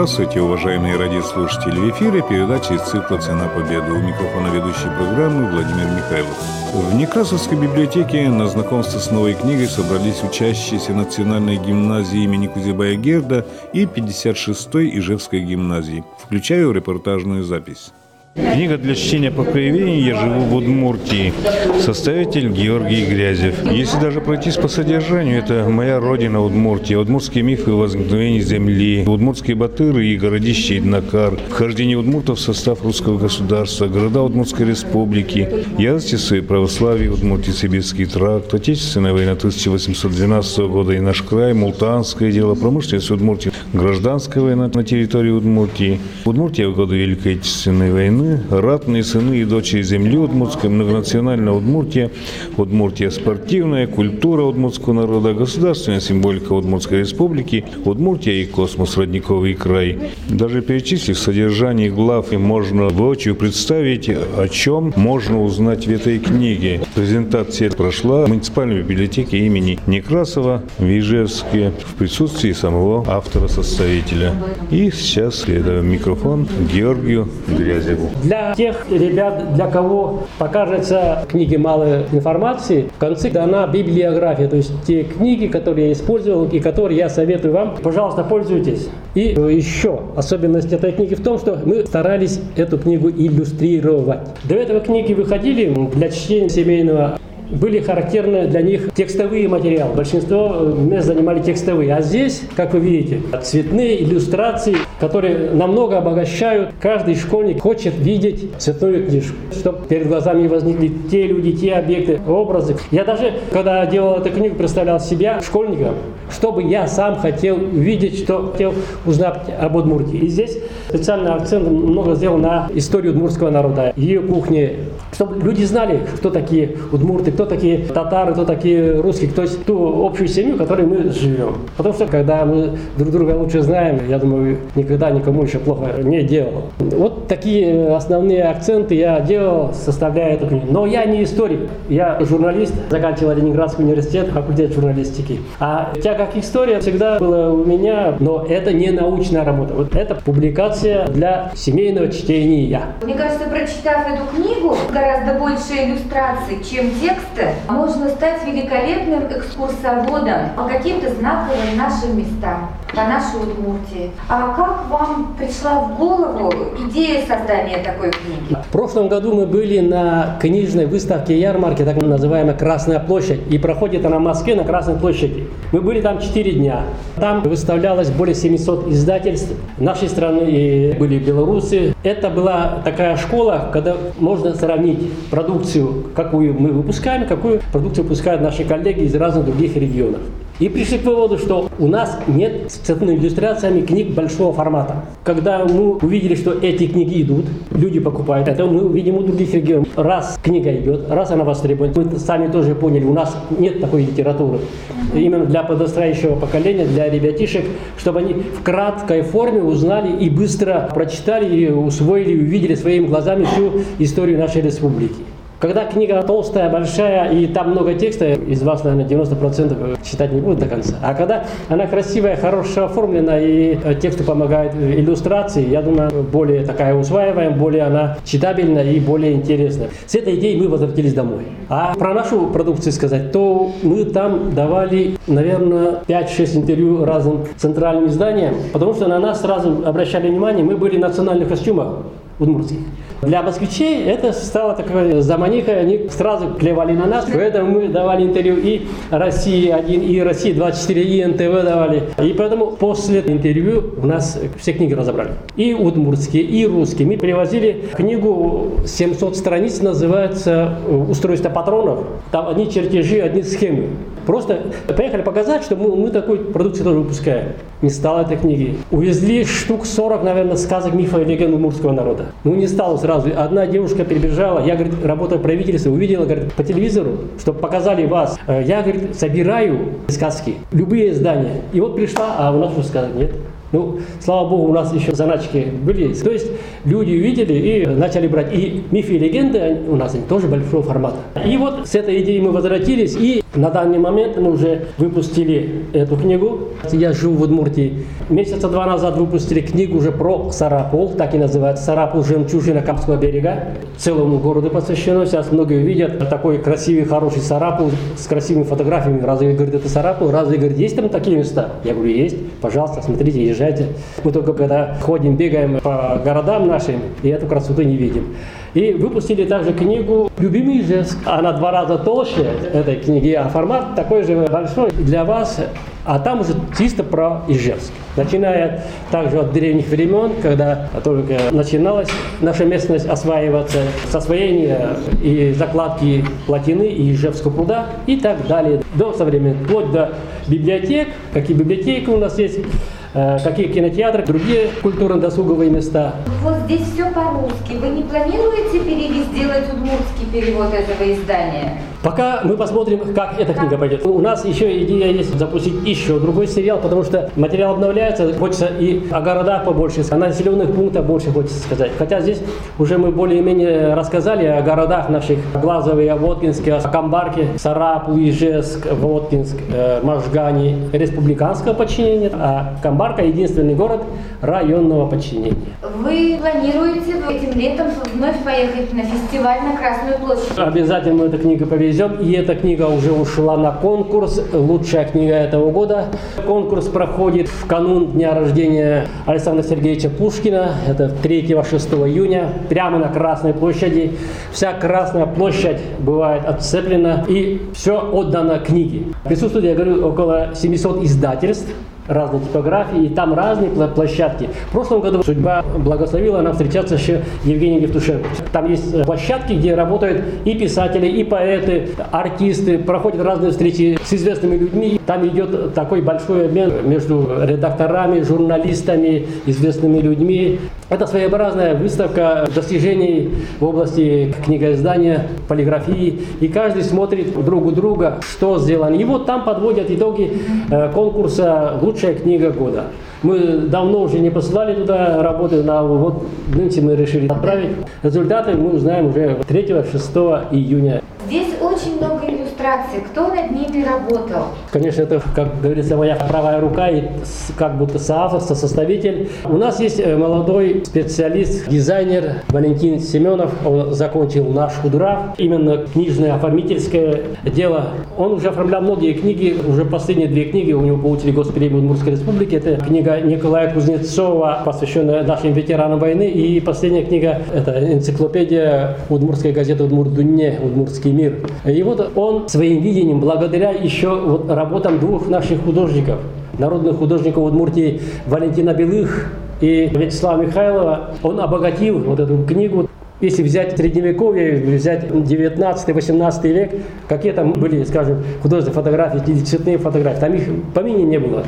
Здравствуйте, уважаемые радиослушатели! В эфире передача из цикла «Цена победы». У микрофона ведущей программы Владимир Михайлов. В Некрасовской библиотеке на знакомство с новой книгой собрались учащиеся Национальной гимназии имени Кузебая Герда и 56-й Ижевской гимназии. Включаю репортажную запись. Книга для чтения по краеведению «Я живу в Удмуртии». Составитель Георгий Грязев. Если даже пройтись по содержанию, это моя родина Удмуртия, удмуртские мифы возникновения земли, удмуртские батыры и городище Иднакар, вхождение удмуртов в состав русского государства, города Удмуртской республики, ярости православие Удмуртии, Сибирский тракт, Отечественная война 1812 года. И наш край, Мултанское дело, промышленность Удмуртии, гражданская война на территории Удмуртии, Удмуртия в годы Великой Отечественной войны, войны ратные сыны и дочери земли Удмуртской, многонациональная Удмуртия, Удмуртия спортивная, культура удмуртского народа, государственная символика Удмуртской республики, Удмуртия и космос, родниковый край. Даже перечислив содержание глав, можно воочию представить, о чем можно узнать в этой книге. Презентация прошла в муниципальной библиотеке имени Некрасова в Ижевске в присутствии самого автора-составителя. И сейчас передаю микрофон Георгию Грязеву. Для тех ребят, для кого покажется книги мало информации, в конце дана библиография, то есть те книги, которые я использовал и которые я советую вам, пожалуйста, пользуйтесь. И еще особенность этой книги в том, что мы старались эту книгу иллюстрировать. До этого книги выходили для чтения семейного были характерны для них текстовые материалы. Большинство э, мест занимали текстовые. А здесь, как вы видите, цветные иллюстрации, которые намного обогащают. Каждый школьник хочет видеть цветную книжку, чтобы перед глазами возникли те люди, те объекты, образы. Я даже, когда делал эту книгу, представлял себя школьником, чтобы я сам хотел видеть, что хотел узнать об Удмуртии. И здесь специальный акцент много сделан на историю удмуртского народа, ее кухне, чтобы люди знали, кто такие удмурты, кто такие татары, кто такие русские, то есть ту общую семью, в которой мы живем. Потому что когда мы друг друга лучше знаем, я думаю, никогда никому еще плохо не делал. Вот такие основные акценты я делал, составляя эту книгу. Но я не историк, я журналист, заканчивал Ленинградский университет, факультет журналистики. А тяга к истории всегда была у меня, но это не научная работа. Вот это публикация для семейного чтения. Мне кажется, прочитав эту книгу, гораздо больше иллюстраций, чем текста, можно стать великолепным экскурсоводом по каким-то знаковым нашим местам, по нашей Удмуртии. А как вам пришла в голову идея создания такой книги? В прошлом году мы были на книжной выставке ярмарки, так называемая Красная площадь, и проходит она в Москве на Красной площади. Мы были там 4 дня. Там выставлялось более 700 издательств нашей страны, и были белорусы. Это была такая школа, когда можно сравнить продукцию, какую мы выпускаем, какую продукцию выпускают наши коллеги из разных других регионов. И пришли к выводу, что у нас нет с цветными иллюстрациями книг большого формата. Когда мы увидели, что эти книги идут, люди покупают, это мы увидим у других регионов. Раз книга идет, раз она востребована, мы сами тоже поняли, у нас нет такой литературы. Именно для подрастающего поколения, для ребятишек, чтобы они в краткой форме узнали и быстро прочитали, и усвоили, и увидели своими глазами всю историю нашей республики. Когда книга толстая, большая и там много текста, из вас, наверное, 90% читать не будут до конца. А когда она красивая, хорошо оформлена и тексту помогает иллюстрации, я думаю, более такая усваиваемая, более она читабельна и более интересна. С этой идеей мы возвратились домой. А про нашу продукцию сказать, то мы там давали, наверное, 5-6 интервью разным центральным изданиям, потому что на нас сразу обращали внимание, мы были в национальных костюмах удмуртских. Для москвичей это стало такой заманихой, они сразу клевали на нас, поэтому мы давали интервью и России-1, и России-24, и НТВ давали. И поэтому после интервью у нас все книги разобрали. И удмуртские, и русские. Мы привозили книгу 700 страниц, называется «Устройство патронов». Там одни чертежи, одни схемы. Просто поехали показать, что мы, мы такой продукцию тоже выпускаем. Не стало этой книги. Увезли штук 40, наверное, сказок, мифа и легенд удмуртского народа. Ну, не стало сразу. Одна девушка перебежала, я, говорит, работаю в правительстве, увидела, говорит, по телевизору, чтобы показали вас. Э, я, говорит, собираю сказки, любые издания. И вот пришла, а у нас уже сказок нет. Ну, слава богу, у нас еще заначки были. То есть люди увидели и начали брать. И мифы и легенды у нас они тоже большого формата. И вот с этой идеей мы возвратились. И на данный момент мы уже выпустили эту книгу. Я живу в Удмуртии. Месяца два назад выпустили книгу уже про Сарапул, так и называется. Сарапул – жемчужина Камского берега. Целому городу посвящено. Сейчас многие видят такой красивый, хороший Сарапул с красивыми фотографиями. Разве, говорит, это Сарапул? Разве, говорит, есть там такие места? Я говорю, есть. Пожалуйста, смотрите, езжайте. Мы только когда ходим, бегаем по городам нашим, и эту красоту не видим. И выпустили также книгу «Любимый жест». Она два раза толще этой книги, а формат такой же большой для вас. А там уже чисто про Ижевск. Начиная также от древних времен, когда только начиналась наша местность осваиваться, с освоения и закладки плотины и Ижевского пруда и так далее. До современных, вплоть до библиотек, какие библиотеки у нас есть, какие кинотеатры, другие культурно-досуговые места. Вот здесь все по-русски. Вы не планируете перевести, сделать удмуртский перевод этого издания? Пока мы посмотрим, как эта книга пойдет. У нас еще идея есть запустить еще другой сериал, потому что материал обновляется, хочется и о городах побольше, о населенных пунктах больше хочется сказать. Хотя здесь уже мы более-менее рассказали о городах наших Глазове, Воткинске, о Камбарке, Сарапу, Ижевск, Воткинск, э, Можгани республиканского подчинения, а Камбарка единственный город районного подчинения. Вы планируете этим летом вновь поехать на фестиваль на Красную площадь? Обязательно мы эту книгу повезем. И эта книга уже ушла на конкурс. Лучшая книга этого года. Конкурс проходит в канун дня рождения Александра Сергеевича Пушкина. Это 3-6 июня. Прямо на Красной площади. Вся Красная площадь бывает отцеплена. И все отдано книге. Присутствует, я говорю, около 700 издательств разные типографии, и там разные площадки. В прошлом году судьба благословила нам встречаться с Евгением Евтушенко. Там есть э, площадки, где работают и писатели, и поэты, артисты, проходят разные встречи с известными людьми. Там идет такой большой обмен между редакторами, журналистами, известными людьми. Это своеобразная выставка достижений в области книгоиздания, полиграфии. И каждый смотрит друг у друга, что сделано. И вот там подводят итоги э, конкурса «Лучшая книга года». Мы давно уже не посылали туда работы, но вот нынче мы решили отправить. Результаты мы узнаем уже 3-6 июня. Здесь очень много иллюстраций. Кто над ними работал? Конечно, это, как говорится, моя правая рука и как будто соавтор, составитель. У нас есть э, молодой специалист, дизайнер Валентин Семенов. Он закончил наш худра, именно книжное оформительское дело. Он уже оформлял многие книги, уже последние две книги у него получили госпремию Удмуртской республики. Это книга Николая Кузнецова, посвященная нашим ветеранам войны. И последняя книга – это энциклопедия Удмуртской газеты «Удмурт-Дунье», «Удмуртский мир». И вот он своим видением, благодаря еще вот работам двух наших художников, народных художников Удмуртии Валентина Белых и Вячеслава Михайлова, он обогатил вот эту книгу. Если взять средневековье, взять 19-18 век, какие там были, скажем, художественные фотографии, цветные фотографии, там их помине не было.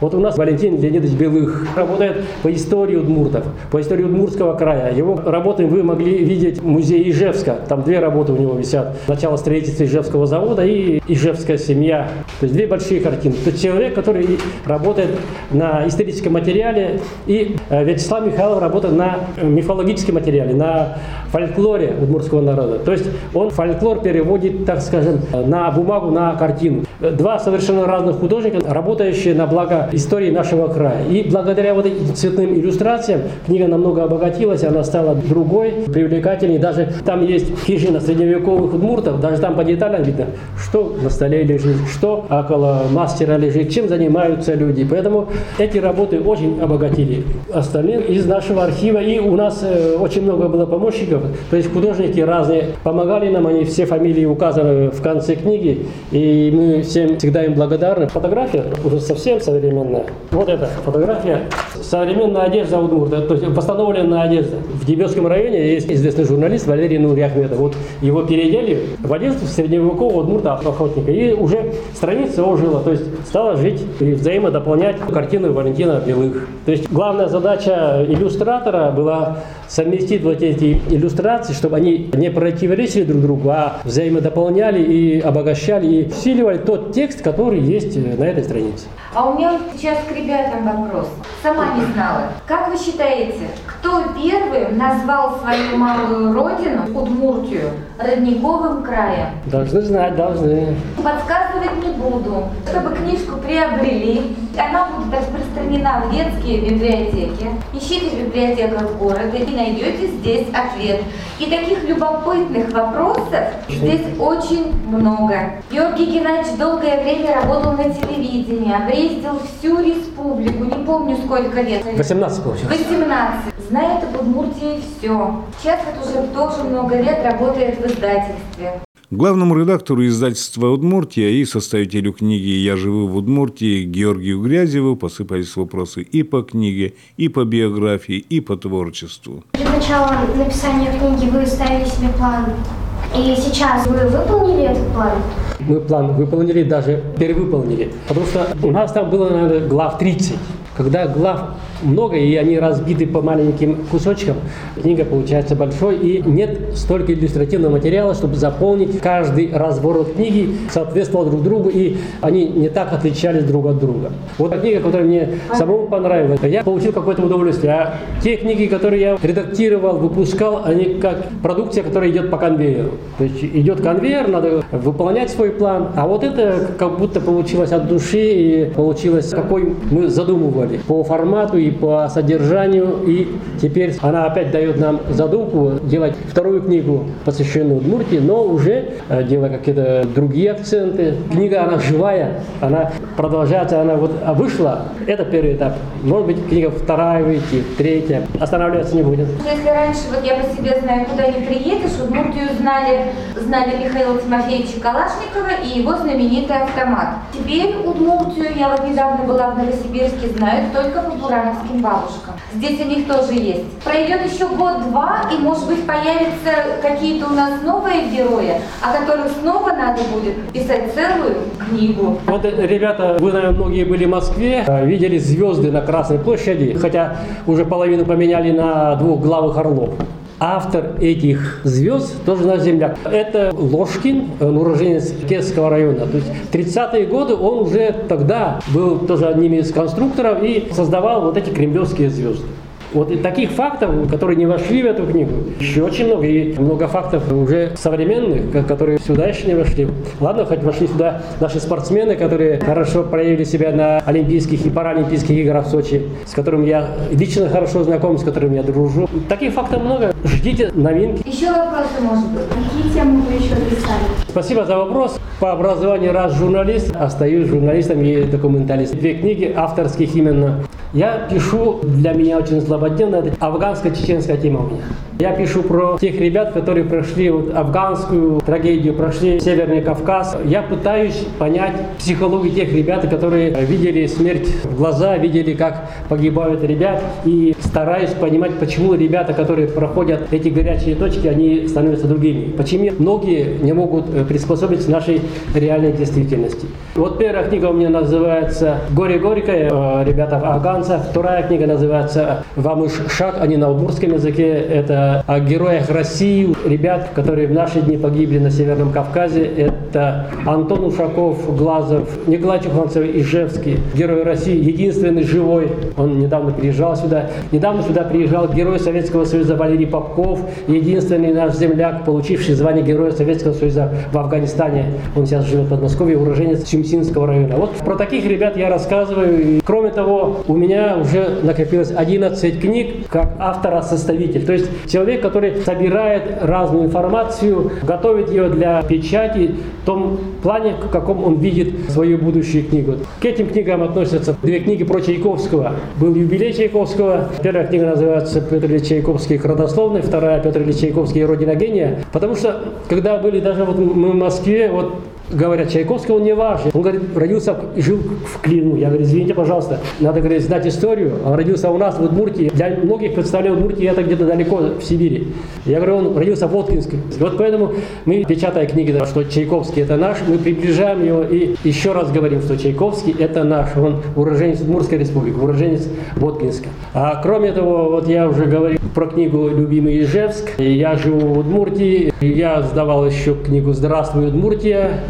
Вот у нас Валентин Леонидович Белых работает по истории удмуртов, по истории Удмуртского края. Его работы вы могли видеть в музее Ижевска. Там две работы у него висят. Начало строительства Ижевского завода и Ижевская семья. То есть две большие картины. То есть человек, который работает на историческом материале, и э, Вячеслав Михайлов работает на мифологическом материале, на фольклоре удмуртского народа. То есть он фольклор переводит, так скажем, на бумагу, на картину. Два совершенно разных художника, работающие на благо истории нашего края. И благодаря вот этим цветным иллюстрациям книга намного обогатилась, она стала другой, привлекательней. Даже там есть хижина средневековых удмуртов, даже там по деталям видно, что на столе лежит, что около мастера лежит, чем занимаются люди. Поэтому эти работы очень обогатили остальные из нашего архива. И у нас э, очень много было помощников, то есть художники разные помогали нам, они все фамилии указаны в конце книги, и мы всем всегда им благодарны. Фотография уже совсем современная современная. Вот эта фотография. Современная одежда Удмурта, то есть восстановленная одежда. В Дебетском районе есть известный журналист Валерий Нури Ахмедов. Вот его переодели в одежду средневекового Удмурта охотника. И уже страница ожила, то есть стала жить и взаимодополнять картину Валентина Белых. То есть главная задача иллюстратора была совместить вот эти иллюстрации, чтобы они не противоречили друг другу, а взаимодополняли и обогащали, и усиливали тот текст, который есть на этой странице. А у меня сейчас к ребятам вопрос. Сама не знала. Как вы считаете, кто первым назвал свою малую родину, Удмуртию, родниковым краем? Должны знать, должны. Подсказывать не буду. Чтобы книжку приобрели, она будет распространена в детские библиотеки. Ищите в библиотеках города и найдете здесь ответ. И таких любопытных вопросов здесь очень много. Георгий Геннадьевич долгое время работал на телевидении, объездил всю республику, не помню сколько лет. 18 получилось. 18. Знает об Удмуртии все. Вот уже тоже много лет работает в издательстве. Главному редактору издательства «Удмуртия» и составителю книги «Я живу в Удмуртии» Георгию Грязеву посыпались вопросы и по книге, и по биографии, и по творчеству. Перед началом написания книги вы ставили себе план. И сейчас вы выполнили этот план? Мы план выполнили, даже перевыполнили. Потому что у нас там было, наверное, глав 30. Когда глав много, и они разбиты по маленьким кусочкам, книга получается большой, и нет столько иллюстративного материала, чтобы заполнить каждый разворот книги, соответствовал друг другу, и они не так отличались друг от друга. Вот книга, которая мне самому понравилась, я получил какое-то удовольствие. А те книги, которые я редактировал, выпускал, они как продукция, которая идет по конвейеру. То есть идет конвейер, надо выполнять свой план, а вот это как будто получилось от души, и получилось, какой мы задумывали по формату и по содержанию. И теперь она опять дает нам задумку делать вторую книгу, посвященную Удмуртии, но уже э, делая какие-то другие акценты. Книга, она живая, она продолжается, она вот вышла. Это первый этап. Может быть, книга вторая выйти, третья. Останавливаться не будем. Если раньше, вот я по себе знаю, куда не приедешь, Удмуртию знали, знали Михаила Тимофеевича Калашникова и его знаменитый автомат. Теперь Удмуртию, я вот недавно была в Новосибирске, знают только по бурановским бабушкам. Здесь у них тоже есть. Пройдет еще год-два, и, может быть, появятся какие-то у нас новые герои, о которых снова надо будет писать целую книгу. Вот, э, вы, наверное, многие были в Москве, э, видели звезды на Красной площади, хотя уже половину поменяли на двух главых орлов. Автор этих звезд тоже наш земляк. Это Ложкин, он уроженец Кесского района. То есть в 30-е годы он уже тогда был тоже одним из конструкторов и создавал вот эти кремлевские звезды. Вот и таких фактов, которые не вошли в эту книгу, еще очень много. И много фактов уже современных, ко- которые сюда еще не вошли. Ладно, хоть вошли сюда наши спортсмены, которые хорошо проявили себя на Олимпийских и Паралимпийских играх в Сочи, с которыми я лично хорошо знаком, с которыми я дружу. Таких фактов много. Ждите новинки. Еще вопросы, может быть? Какие темы вы еще писали? Спасибо за вопрос. По образованию раз журналист, остаюсь журналистом и документалистом. Две книги авторских именно. Я пишу, для меня очень злободневно, это афганско-чеченская тема у меня. Я пишу про тех ребят, которые прошли вот афганскую трагедию, прошли Северный Кавказ. Я пытаюсь понять психологию тех ребят, которые видели смерть в глаза, видели, как погибают ребят, и стараюсь понимать, почему ребята, которые проходят эти горячие точки, они становятся другими. Почему многие не могут э, приспособиться нашей реальной действительности. Вот первая книга у меня называется «Горе горькое», э, ребята афганцев. Вторая книга называется «Вамыш шаг», они на удмуртском языке. Это о героях России, ребят, которые в наши дни погибли на Северном Кавказе. Это Антон Ушаков, Глазов, Николай Чуханцев, Ижевский, герой России, единственный живой. Он недавно приезжал сюда. Недавно сюда приезжал герой Советского Союза Валерий Попков, единственный наш земляк, получивший звание Героя Советского Союза в Афганистане. Он сейчас живет в Подмосковье, уроженец Чумсинского района. Вот про таких ребят я рассказываю. И, кроме того, у меня уже накопилось 11 книг как автора-составитель. То есть человек, который собирает разную информацию, готовит ее для печати в том плане, в каком он видит свою будущую книгу. К этим книгам относятся две книги про Чайковского. Был юбилей Чайковского. Первая книга называется «Петр Ильич Чайковский. Родословный», вторая «Петр Ильич Чайковский. Родина гения». Потому что, когда были даже вот мы в Москве, вот Говорят, Чайковский он не важен. Он говорит, родился жил в Клину. Я говорю, извините, пожалуйста, надо, говорит, знать историю. Он родился у нас в Удмуртии. Для многих представляю Удмуртии это где-то далеко, в Сибири. Я говорю, он родился в Воткинске. Вот поэтому мы, печатая книги, что Чайковский это наш, мы приближаем его и еще раз говорим, что Чайковский это наш. Он уроженец Удмуртской республики, уроженец Воткинска. А кроме того, вот я уже говорил про книгу «Любимый Ижевск». Я живу в Удмуртии. Я сдавал еще книгу «Здравствуй, Удмуртия».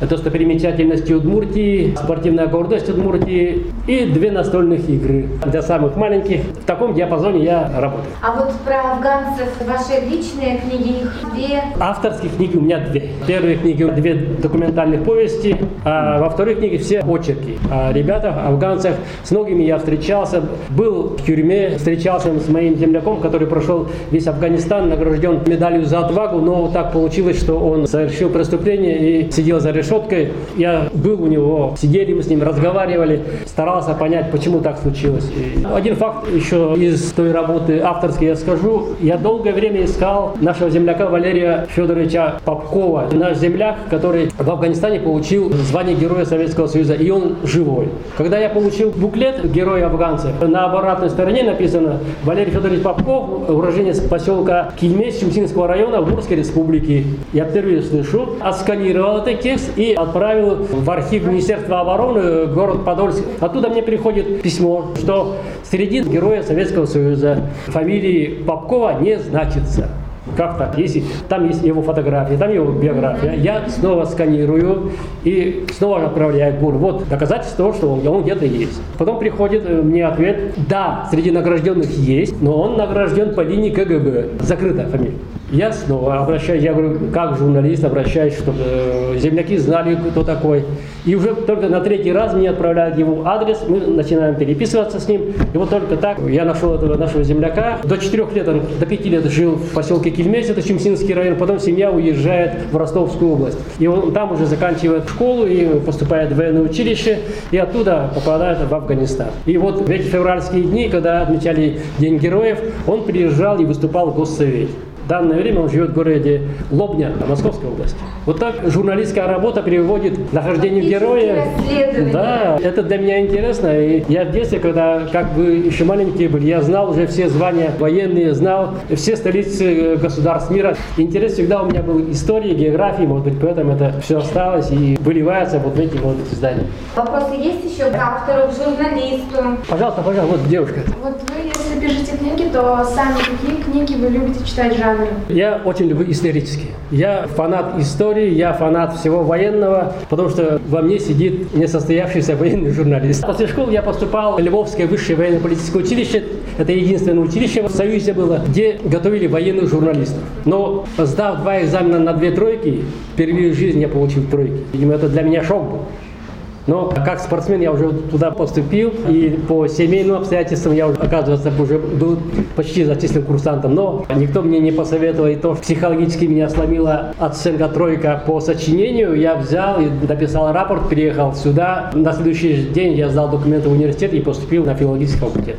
достопримечательности Удмуртии, спортивная гордость Удмуртии и две настольных игры для самых маленьких. В таком диапазоне я работаю. А вот про афганцев ваши личные книги, их две. Авторских книг у меня две. В первой книге две документальных повести, а во второй книге все очерки. О ребятах, афганцах, с многими я встречался, был в тюрьме, встречался с моим земляком, который прошел весь Афганистан, награжден медалью за отвагу, но так получилось, что он совершил преступление и сидел за решеткой. Я был у него, сидели мы с ним, разговаривали, старался понять, почему так случилось. И один факт еще из той работы авторской я скажу. Я долгое время искал нашего земляка Валерия Федоровича Попкова, наш земляк, который в Афганистане получил звание Героя Советского Союза, и он живой. Когда я получил буклет Героя афганцев, на обратной стороне написано Валерий Федорович Попков, уроженец поселка Кильмесь Чумсинского района Удмуртской республики. Я впервые слышу, отсканировал этот текст и отправил в архив Министерства обороны, город Подольск. Оттуда мне приходит письмо, что среди Героя Советского Союза фамилии Попкова не значится. Как так? Если там есть его фотография, там его биография, я снова сканирую и снова отправляю ГУР. Вот доказательство того, что он, он где-то есть. Потом приходит э, мне ответ, да, среди награжденных есть, но он награжден по линии КГБ. Закрытая фамилия. Я снова обращаюсь, я говорю, как журналист обращаюсь, чтобы э, земляки знали, кто такой. И уже только на третий раз мне отправляют его адрес, мы начинаем переписываться с ним. И вот только так я нашел этого нашего земляка. До четырех лет, он до пяти лет жил в поселке Кельмесь, это Чемсинский район. Потом семья уезжает в Ростовскую область. И он там уже заканчивает школу и поступает в военное училище. И оттуда попадает в Афганистан. И вот в эти февральские дни, когда отмечали День героев, он приезжал и выступал в Госсовете. В данное время он живет в городе Лобня, Московской области. Вот так журналистская работа нахождению Фактически героя. Да, это для меня интересно. И я в детстве, когда как бы еще маленькие были, я знал уже все звания военные, знал все столицы государств мира. Интерес всегда у меня был истории, географии, может быть, поэтому это все осталось и выливается вот в эти вот издания. Вопросы есть еще к автору, к журналисту? Пожалуйста, пожалуйста, вот девушка. Вот вы, пишете книги, то сами какие книги вы любите читать жанры? Я очень люблю исторические. Я фанат истории, я фанат всего военного, потому что во мне сидит несостоявшийся военный журналист. После школы я поступал в Львовское высшее военно-политическое училище. Это единственное училище в Союзе было, где готовили военных журналистов. Но сдав два экзамена на две тройки, впервые в жизни я получил тройки. Видимо, это для меня шок был. Но как спортсмен я уже туда поступил, и по семейным обстоятельствам я, уже, оказывается, уже был почти зачислен курсантом. Но никто мне не посоветовал, и то психологически меня сломила оценка тройка по сочинению. Я взял и написал рапорт, приехал сюда. На следующий день я сдал документы в университет и поступил на филологический факультет.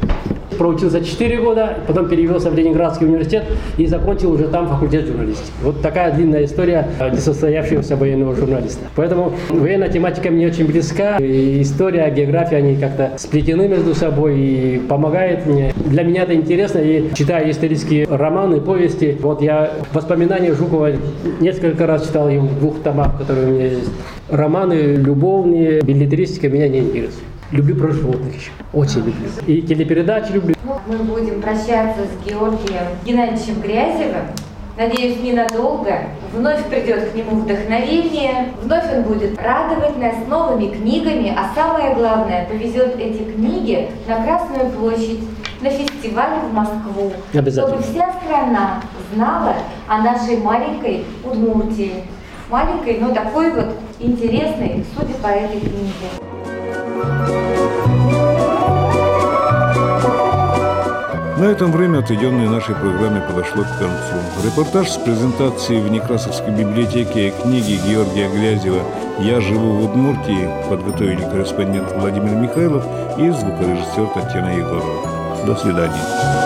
Проучился 4 года, потом перевелся в Ленинградский университет и закончил уже там факультет журналистики. Вот такая длинная история несостоявшегося военного журналиста. Поэтому военная тематика мне очень близка. И история, география, они как-то сплетены между собой и помогает мне. Для меня это интересно. И читая исторические романы, повести, вот я воспоминания Жукова несколько раз читал его в двух томах, которые у меня есть. Романы любовные, билетристика меня не интересует. Люблю про животных еще. Очень люблю. И телепередачи люблю. Ну, мы будем прощаться с Георгием Геннадьевичем Грязевым. Надеюсь, ненадолго. Вновь придет к нему вдохновение, вновь он будет радовать нас новыми книгами, а самое главное, повезет эти книги на Красную площадь, на фестиваль в Москву, чтобы вся страна знала о нашей маленькой Удмуртии. Маленькой, но такой вот интересной, судя по этой книге. На этом время, отведенное нашей программе, подошло к концу. Репортаж с презентации в Некрасовской библиотеке книги Георгия Грязева «Я живу в Удмуртии» подготовили корреспондент Владимир Михайлов и звукорежиссер Татьяна Егорова. До свидания.